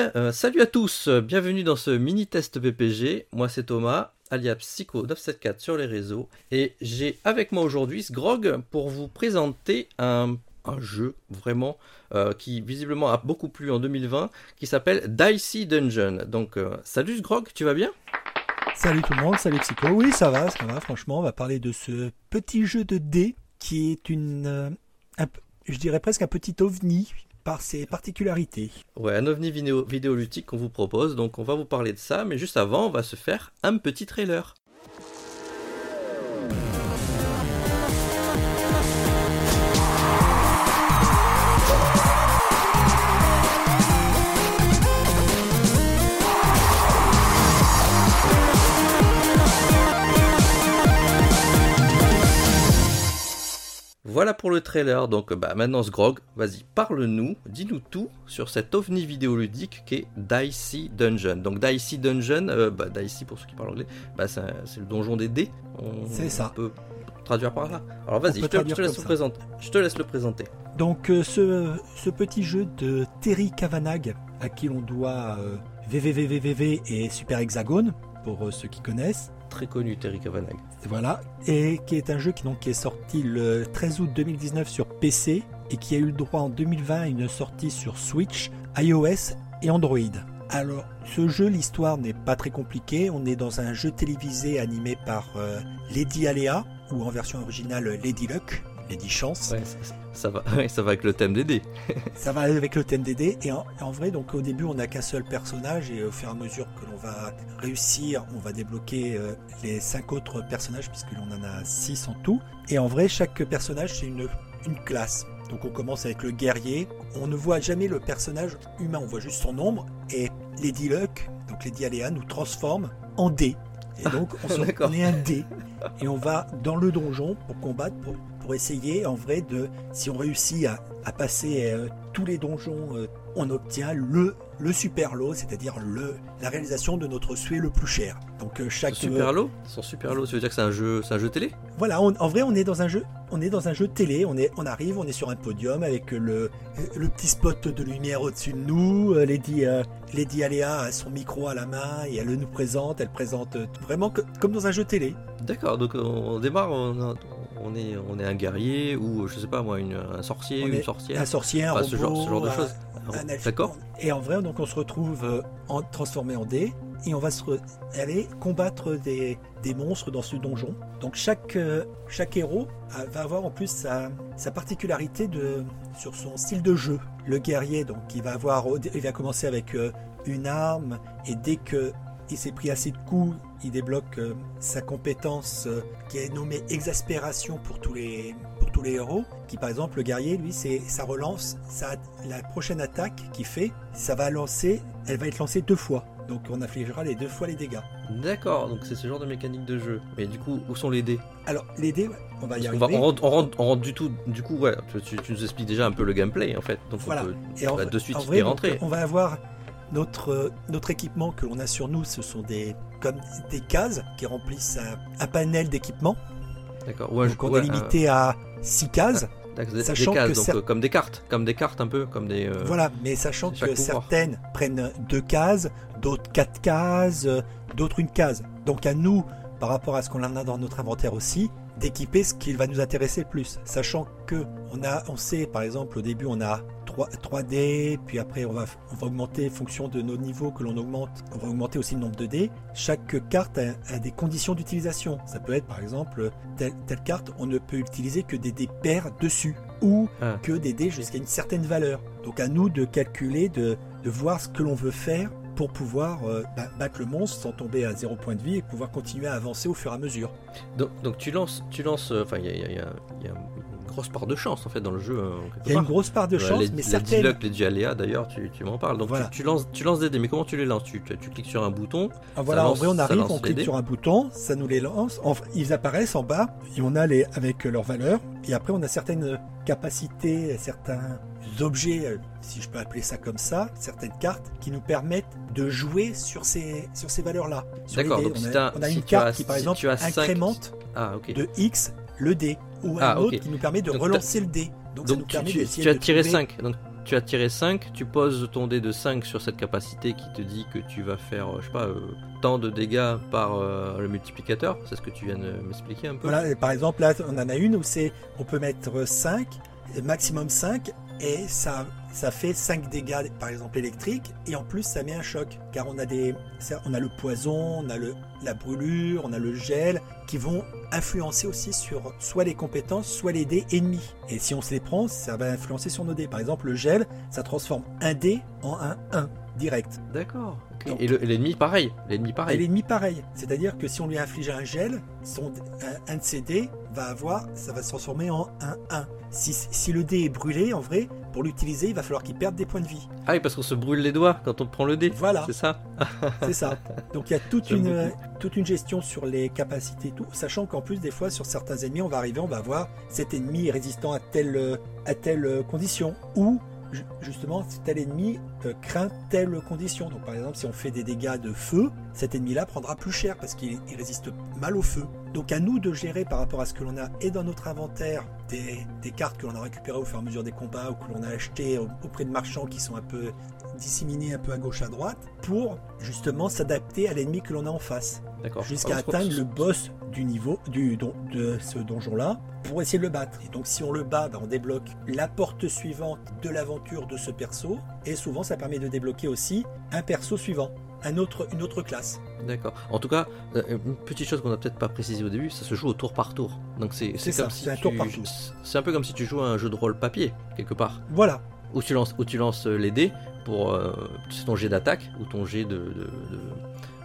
Euh, salut à tous, bienvenue dans ce mini test PPG. Moi c'est Thomas, alias Psycho974 sur les réseaux, et j'ai avec moi aujourd'hui Sgrog pour vous présenter un, jeu vraiment euh, qui visiblement a beaucoup plu en 2020, qui s'appelle Dicey Dungeon. Donc euh, salut Sgrog, tu vas bien? Salut tout le monde, salut Psycho. Oui, ça va, ça va. Franchement, on va parler de ce petit jeu de dés qui est une, je dirais presque un petit ovni ses particularités. Ouais, un ovni vidéo, vidéoludique qu'on vous propose, donc on va vous parler de ça, mais juste avant, on va se faire un petit trailer. Voilà pour le trailer, donc bah, maintenant Sgrog, vas-y, parle-nous, dis-nous tout sur cet ovni vidéoludique qui est Dicey Dungeon. Donc Dicey Dungeon, euh, bah, Dicey pour ceux qui parlent anglais, bah, c'est le donjon des dés. On- C'est ça. On peut traduire par là. Alors vas-y, je te, je traduire te laisse le présenter. Je te laisse le présenter. Donc euh, ce, ce petit jeu de Terry Kavanagh, à qui l'on doit euh, VVVVVV et Super Hexagone, pour euh, ceux qui connaissent. Très connu Terry Kavanagh. Voilà, et qui est un jeu qui, donc, est sorti le 13 août 2019 sur PC et qui a eu le droit en 2020 à une sortie sur Switch, iOS et Android. Alors, ce jeu, l'histoire n'est pas très compliquée. On est dans un jeu télévisé animé par euh, Lady Alea, ou en version originale Lady Luck, Lady Chance. Ouais, ça, ça va, ouais, ça va avec le thème des dés. Ça va avec le thème des dés. Et en, en vrai, donc au début, on n'a qu'un seul personnage. Et au fur et à mesure que l'on va réussir, on va débloquer euh, les cinq autres personnages, puisque l'on en a six en tout. Et en vrai, chaque personnage, c'est une, une classe. Donc on commence avec le guerrier. On ne voit jamais le personnage humain, on voit juste son ombre. Et Lady Luck, donc Lady Alea, nous transforme en dé. Et donc on, se- on est un dé. Et on va dans le donjon pour combattre, pour, pour essayer en vrai de, si on réussit à, à passer euh, tous les donjons, euh, on obtient le, le super lot, c'est-à-dire le, la réalisation de notre souhait le plus cher. Donc euh, chaque Super lot? Son super lot, ça veut dire que c'est un jeu, c'est un jeu télé? Voilà, on- en vrai, on est dans un jeu, on est dans un jeu télé. On est, on arrive, on est sur un podium avec le, le petit spot de lumière au-dessus de nous. Lady, Lady Alea a son micro à la main et elle nous présente. Elle présente vraiment que- comme dans un jeu télé. D'accord, donc on, on démarre, on, a- on est, on est un guerrier ou je sais pas moi, une- un sorcier, On une sorcière. Un sorcier, un Enfin, robot, ce genre- ce genre de choses. D'accord Et en vrai, donc on se retrouve euh, en, transformé en dés et on va se aller combattre des, des monstres dans ce donjon. Donc chaque, euh, chaque héros va avoir en plus sa, sa particularité de, sur son style de jeu. Le guerrier, donc il va avoir, il va commencer avec euh, une arme et dès que il s'est pris assez de coups, il débloque euh, sa compétence euh, qui est nommée exaspération pour tous les pour tous les héros. Qui par exemple le guerrier, lui, c'est ça relance, ça la prochaine attaque qu'il fait, ça va lancer, elle va être lancée deux fois. Donc on affligera les deux fois les dégâts. D'accord, donc c'est ce genre de mécanique de jeu. Mais du coup, où sont les dés? Alors les dés, on va y on, va, arriver. on, rentre, on, rentre, on rentre du tout, du coup, ouais, tu, tu- nous expliques déjà un peu le gameplay en fait. Donc Voilà. on peut Et en, bah, de suite en y rentrer. donc, on va avoir notre, euh, notre équipement que l'on a sur nous, ce sont des comme des cases qui remplissent un, un panel d'équipement. D'accord, ouais, Donc on ouais, est limité à six cases. des, sachant des cases, que donc cer- euh, comme des cartes, comme des cartes un peu, comme des. euh, Voilà, mais sachant que pouvoir. certaines prennent deux cases, d'autres quatre cases, euh, d'autres une case. Donc à nous, par rapport à ce qu'on en a dans notre inventaire aussi, d'équiper ce qui va nous intéresser le plus. Sachant que on a, on sait, par exemple, au début, on a 3, 3D, puis après, on va, on va augmenter en fonction de nos niveaux que l'on augmente. On va augmenter aussi le nombre de dés. Chaque carte a, a des conditions d'utilisation. Ça peut être, par exemple, telle, telle carte, on ne peut utiliser que des dés pairs dessus. Ou Ah. que des dés jusqu'à une certaine valeur. Donc à nous de calculer, de, de voir ce que l'on veut faire pour pouvoir euh, battre le monstre sans tomber à zéro point de vie et pouvoir continuer à avancer au fur et à mesure. Donc, donc tu lances, tu lances, euh, enfin il y y y a grosse part de chance en fait dans le jeu. quelque Il y a une grosse part de Ouais, chance, les, mais les certaines. dialogues, les dialéas d'ailleurs, tu, tu m'en parles. Donc Voilà. tu, tu lances, tu lances des dés, mais comment tu les lances? Tu, tu, cliques sur un bouton. Ah, voilà, lance- en vrai, on arrive, on clique sur un bouton, ça nous les lance. Enfin, ils apparaissent en bas et on a les avec leurs valeurs. Et après, on a certaines capacités, certains objets, euh, si je peux appeler ça comme ça, certaines cartes qui nous permettent de jouer sur ces sur ces valeurs-là. D'accord, donc on si a, t'as- on a si une as- carte qui, par si exemple, as incrémente Ah de X le dé, ou un Ah, autre qui nous permet de Donc, relancer le dé. Donc, ça nous tu, permet tu- tu as de tiré trouver- 5. Donc tu as tiré 5, tu poses ton dé de 5 sur cette capacité qui te dit que tu vas faire, euh, je sais pas, euh, tant de dégâts par euh, le multiplicateur. C'est ce que tu viens de m'expliquer un peu. Voilà, et par exemple, là, on en a une où c'est, on peut mettre 5, maximum 5, et ça, ça fait 5 dégâts, par exemple, électriques, et en plus, ça met un choc, car on a des, on a le poison, on a le, la brûlure, on a le gel, qui vont influencer aussi sur soit les compétences, soit les dés ennemis. Et si on se les prend, ça va influencer sur nos dés. Par exemple, le gel, ça transforme un dé en un 1, direct. D'accord. Et le- et l'ennemi pareil. L'ennemi pareil. l'ennemi pareil. C'est-à-dire que si on lui inflige un gel, son, un, un de ses dés va avoir, ça va se transformer en un 1. Si, si le dé est brûlé, en vrai, pour l'utiliser, il va falloir qu'il perde des points de vie. Ah oui, parce qu'on se brûle les doigts quand on prend le dé. Voilà, C'est ça c'est ça. Donc il y a toute une, toute une gestion sur les capacités, et tout, sachant qu'en plus, des fois, sur certains ennemis, on va arriver, on va voir cet ennemi résistant à telle, à telle condition, ou ju- justement, tel ennemi euh, craint telle condition. Donc par exemple, si on fait des dégâts de feu, cet ennemi-là prendra plus cher parce qu'il il résiste mal au feu. Donc à nous de gérer par rapport à ce que l'on a et dans notre inventaire des, des cartes que l'on a récupérées au fur et à mesure des combats ou que l'on a achetées au- auprès de marchands qui sont un peu disséminés un peu à gauche à droite pour justement s'adapter à l'ennemi que l'on a en face D'accord. jusqu'à atteindre le boss du niveau du don- de ce donjon là pour essayer de le battre. Et donc si on le bat, bah, on débloque la porte suivante de l'aventure de ce perso et souvent ça permet de débloquer aussi un perso suivant, un autre, une autre classe. D'accord. En tout cas, euh, une petite chose qu'on n'a peut-être pas précisé au début, ça se joue au tour par tour. Donc c'est comme si un tu- tour par tour. C'est un peu comme si tu jouais à un jeu de rôle papier quelque part. Voilà, Où tu lances, où tu lances euh, les dés pour euh, ton jet d'attaque ou ton jet de, de,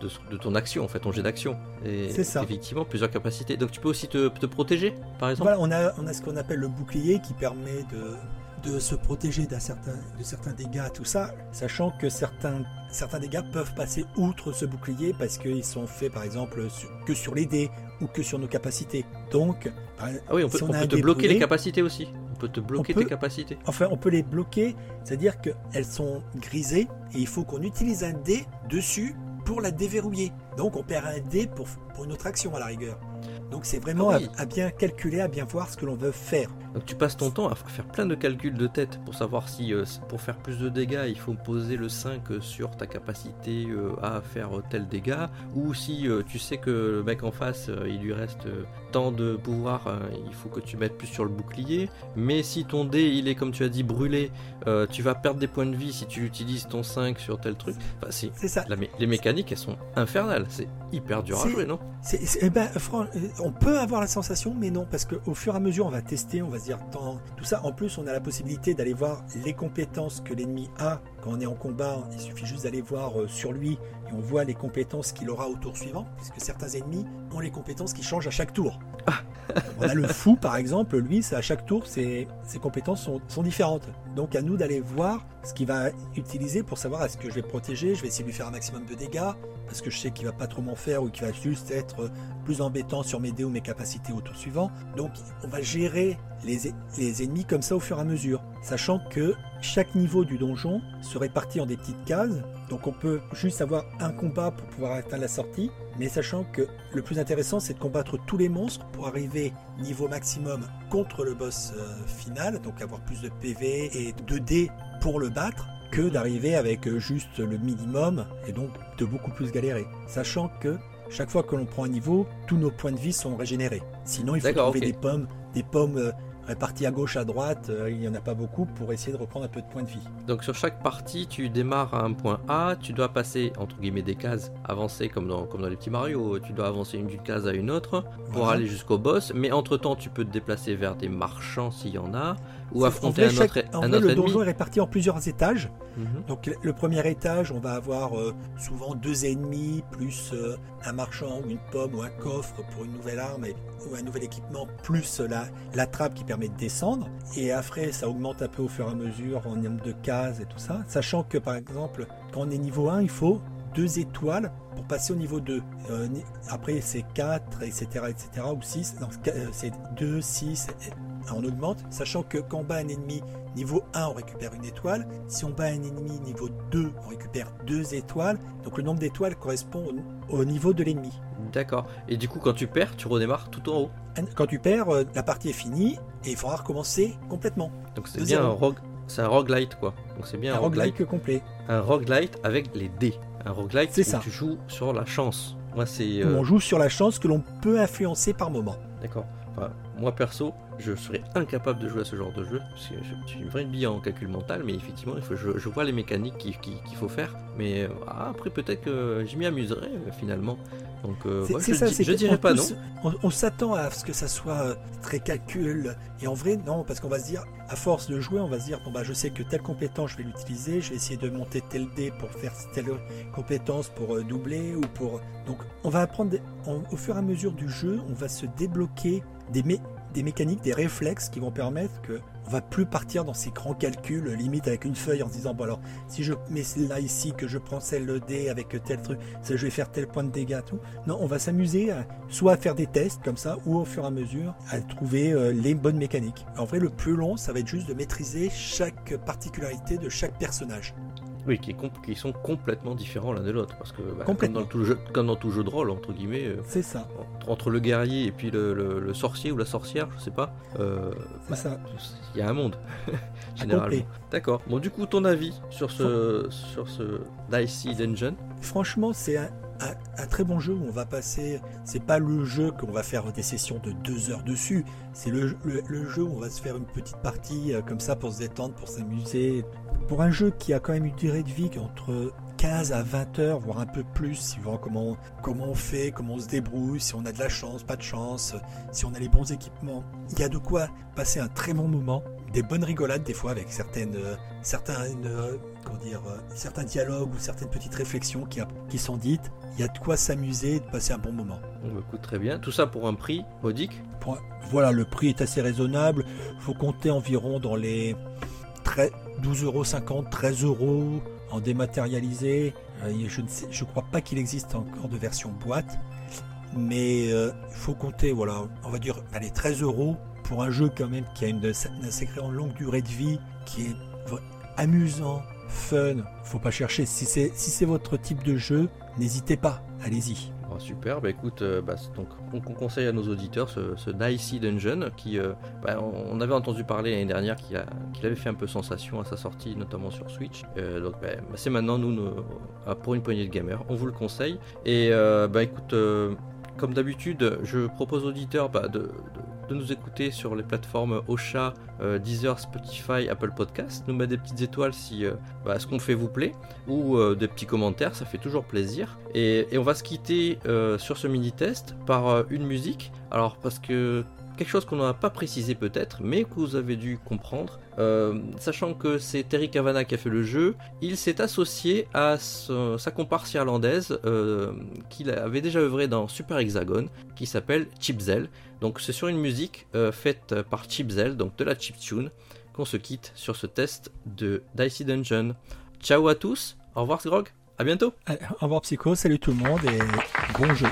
de, de- de ton action en fait, ton jet d'action. C'est ça. Effectivement, plusieurs capacités. Donc tu peux aussi te, te protéger, par exemple. voilà on, a, on a ce qu'on appelle le bouclier qui permet de, de se protéger d'un certain, de certains dégâts, tout ça, sachant que certains, certains dégâts peuvent passer outre ce bouclier parce qu'ils sont faits par exemple sur- que sur les dés ou que sur nos capacités. Donc, par- Ah oui, on peut, si on a peut un te bloquer brûlé, les capacités aussi. On peut te bloquer peut- tes capacités. Enfin, on peut les bloquer, c'est-à-dire qu'elles sont grisées et il faut qu'on utilise un dé dessus pour la déverrouiller. Donc on perd un dé pour, pour une autre action à la rigueur. Donc c'est vraiment Ah oui. à, à bien calculer, à bien voir ce que l'on veut faire. Donc tu passes ton temps à faire plein de calculs de tête pour savoir si euh, s- pour faire plus de dégâts il faut poser le 5 sur ta capacité euh, à faire tel dégât ou si euh, tu sais que le mec en face euh, il lui reste euh, tant de pouvoir euh, il faut que tu mettes plus sur le bouclier mais si ton dé il est comme tu as dit brûlé euh, tu vas perdre des points de vie si tu utilises ton 5 sur tel truc enfin, c'est C'est ça. la mé- les mécaniques elles sont infernales c'est hyper dur à jouer non? C'est- c'est- eh ben, euh, on peut avoir la sensation, mais non, parce qu'au fur et à mesure, on va tester, on va se dire, tant, tout ça. En plus, on a la possibilité d'aller voir les compétences que l'ennemi a quand on est en combat. Il suffit juste d'aller voir euh, sur lui et on voit les compétences qu'il aura au tour suivant, puisque certains ennemis ont les compétences qui changent à chaque tour. on a le fou, par exemple, lui, à chaque tour, ses, ses compétences sont, sont différentes. Donc, à nous d'aller voir ce qu'il va utiliser pour savoir est-ce que je vais protéger, je vais essayer de lui faire un maximum de dégâts, parce que je sais qu'il va pas trop m'en faire ou qu'il va juste être plus embêtant sur mes dés ou mes capacités au tour suivant. Donc on va gérer les, les ennemis comme ça au fur et à mesure, sachant que chaque niveau du donjon se répartit en des petites cases. Donc on peut juste avoir un combat pour pouvoir atteindre la sortie, mais sachant que le plus intéressant c'est de combattre tous les monstres pour arriver niveau maximum contre le boss euh, final, donc avoir plus de PV et de dés pour le battre que d'arriver avec euh, juste le minimum et donc de beaucoup plus galérer. Sachant que chaque fois que l'on prend un niveau, tous nos points de vie sont régénérés. Sinon, il faut trouver des pommes, des pommes réparties à gauche, à droite. euh, il n'y en a pas beaucoup pour essayer de reprendre un peu de points de vie. Donc sur chaque partie, tu démarres à un point A, tu dois passer entre guillemets des cases, avancer comme dans, comme dans les petits Mario, tu dois avancer d'une case à une autre pour Voilà. aller jusqu'au boss, mais entre temps tu peux te déplacer vers des marchands s'il y en a, ou affronter en un autre, chaque- en un vrai, autre le ennemi. donjon est réparti en plusieurs étages. Mhm. Donc le- le premier étage, on va avoir euh, souvent deux ennemis, plus euh, un marchand ou une pomme ou un coffre pour une nouvelle arme et- ou un nouvel équipement, plus la, la trappe qui permet de descendre. Et après, ça augmente un peu au fur et à mesure en nombre de cases et tout ça. Sachant que par exemple, quand on est niveau 1, il faut deux étoiles pour passer au niveau 2. Euh, après, c'est 4, etc., etc., ou 6. Non, c'est- euh, c'est 2, 6, et- on augmente. Sachant que quand on bat un ennemi niveau 1, on récupère une étoile. Si on bat un ennemi niveau 2, on récupère deux étoiles. Donc le nombre d'étoiles correspond au niveau de l'ennemi. D'accord. Et du coup, quand tu perds, tu redémarres tout en haut. Quand tu perds, euh, la partie est finie et il faudra recommencer complètement. Donc c'est bien zéro. un rogue, c'est un roguelite quoi. Donc c'est bien Un un, roguelite, complet. un roguelite avec les dés. Un roguelite C'est où ça. tu joues sur la chance. Moi c'est euh, on joue sur la chance que l'on peut influencer par moment. d'accord. Enfin, moi perso, je serais incapable de jouer à ce genre de jeu. Parce que je suis une vraie bille en calcul mental, mais effectivement, il faut, je, je vois les mécaniques qu'il qui- qu'il faut faire. Mais euh, ah, après peut-être que je m'y amuserai euh, finalement. Donc euh, ouais, je, ça, c'est je dirais pas non. On, on s'attend à ce que ça soit euh, très calcul. Et en vrai, non, parce qu'on va se dire, à force de jouer, on va se dire, bon bah je sais que telle compétence, je vais l'utiliser, je vais essayer de monter tel dé pour faire telle compétence pour euh, doubler ou pour. Donc on va apprendre, on- au fur et à mesure du jeu, on va se débloquer des, mé- des mécaniques, des réflexes qui vont permettre que on va plus partir dans ces grands calculs, limite avec une feuille en se disant, bon alors, si je mets celle-là ici, que je prends celle le dé avec tel truc, ça, je vais faire tel point de dégâts, tout. Non, on va s'amuser à, soit à faire des tests comme ça, ou au fur et à mesure à trouver euh, les bonnes mécaniques. En vrai, le plus long, ça va être juste de maîtriser chaque particularité de chaque personnage. Oui, qui, est com- qui sont complètement différents l'un de l'autre. Parce que bah, comme, Complètement. dans tout jeu, comme dans tout jeu de rôle, entre guillemets, euh, C'est ça, entre, entre le guerrier et puis le, le- le sorcier ou la sorcière, je sais pas, euh, c'est ça. il y a un monde, généralement. D'accord. Bon, du coup, ton avis sur ce, sur ce Dicey Dungeon Franchement, c'est un, un- très bon jeu où on va passer. C'est pas le jeu qu'on va faire des sessions de deux heures dessus. C'est le jeu où on va se faire une petite partie euh, comme ça pour se détendre, pour s'amuser. Pour un jeu qui a quand même une durée de vie entre 15 à 20 heures, voire un peu plus, suivant comment, comment on fait, comment on se débrouille, si on a de la chance, pas de chance, si on a les bons équipements. Il y a de quoi passer un très bon moment. Des bonnes rigolades des fois avec certaines, euh, certains, euh, comment dire, euh, certains dialogues ou certaines petites réflexions qui, a- qui sont dites. Il y a de quoi s'amuser et de passer un bon moment. On me coûte très bien. Tout ça pour un prix modique? Pour- voilà, le prix est assez raisonnable. Il faut compter environ dans les 13 12,50 euros, 13 euros en dématérialisé. Je ne sais, je crois pas qu'il existe encore de version boîte, mais euh, il faut compter, voilà, on va dire, allez, 13 euros pour un jeu quand même qui a une, une sacrée longue durée de vie, qui est amusant, fun. Faut pas chercher. Si c'est si c'est votre type de jeu, n'hésitez pas, allez-y. Super, écoute, euh, bah, c'est donc on, on conseille à nos auditeurs ce, ce Dicey Dungeon qui, euh, bah, on, avait entendu parler l'année dernière qu'il avait fait un peu sensation à sa sortie, notamment sur Switch. Euh, donc bah, bah, c'est maintenant nous, pour une poignée de gamers, on vous le conseille. Et bah écoute, comme d'habitude, je propose aux auditeurs de- de nous écouter sur les plateformes Ocha, euh, Deezer, Spotify, Apple Podcast, nous mettre des petites étoiles si euh, bah, ce qu'on fait vous plaît ou euh, des petits commentaires, ça fait toujours plaisir. Et, on va se quitter sur ce mini-test par euh, une musique. Alors parce que quelque chose qu'on n'a pas précisé peut-être, mais que vous avez dû comprendre, euh, sachant que c'est Terry Cavana qui a fait le jeu, il s'est associé à sa comparse irlandaise euh, qu'il avait déjà œuvré dans Super Hexagon, qui s'appelle Chipzel. Donc c'est sur une musique euh, faite par Chipzel, donc de la chiptune, qu'on se quitte sur ce test de Dicey Dungeon. Ciao à tous, au revoir Grog, à bientôt Au revoir Psycho, salut tout le monde et bon jeu.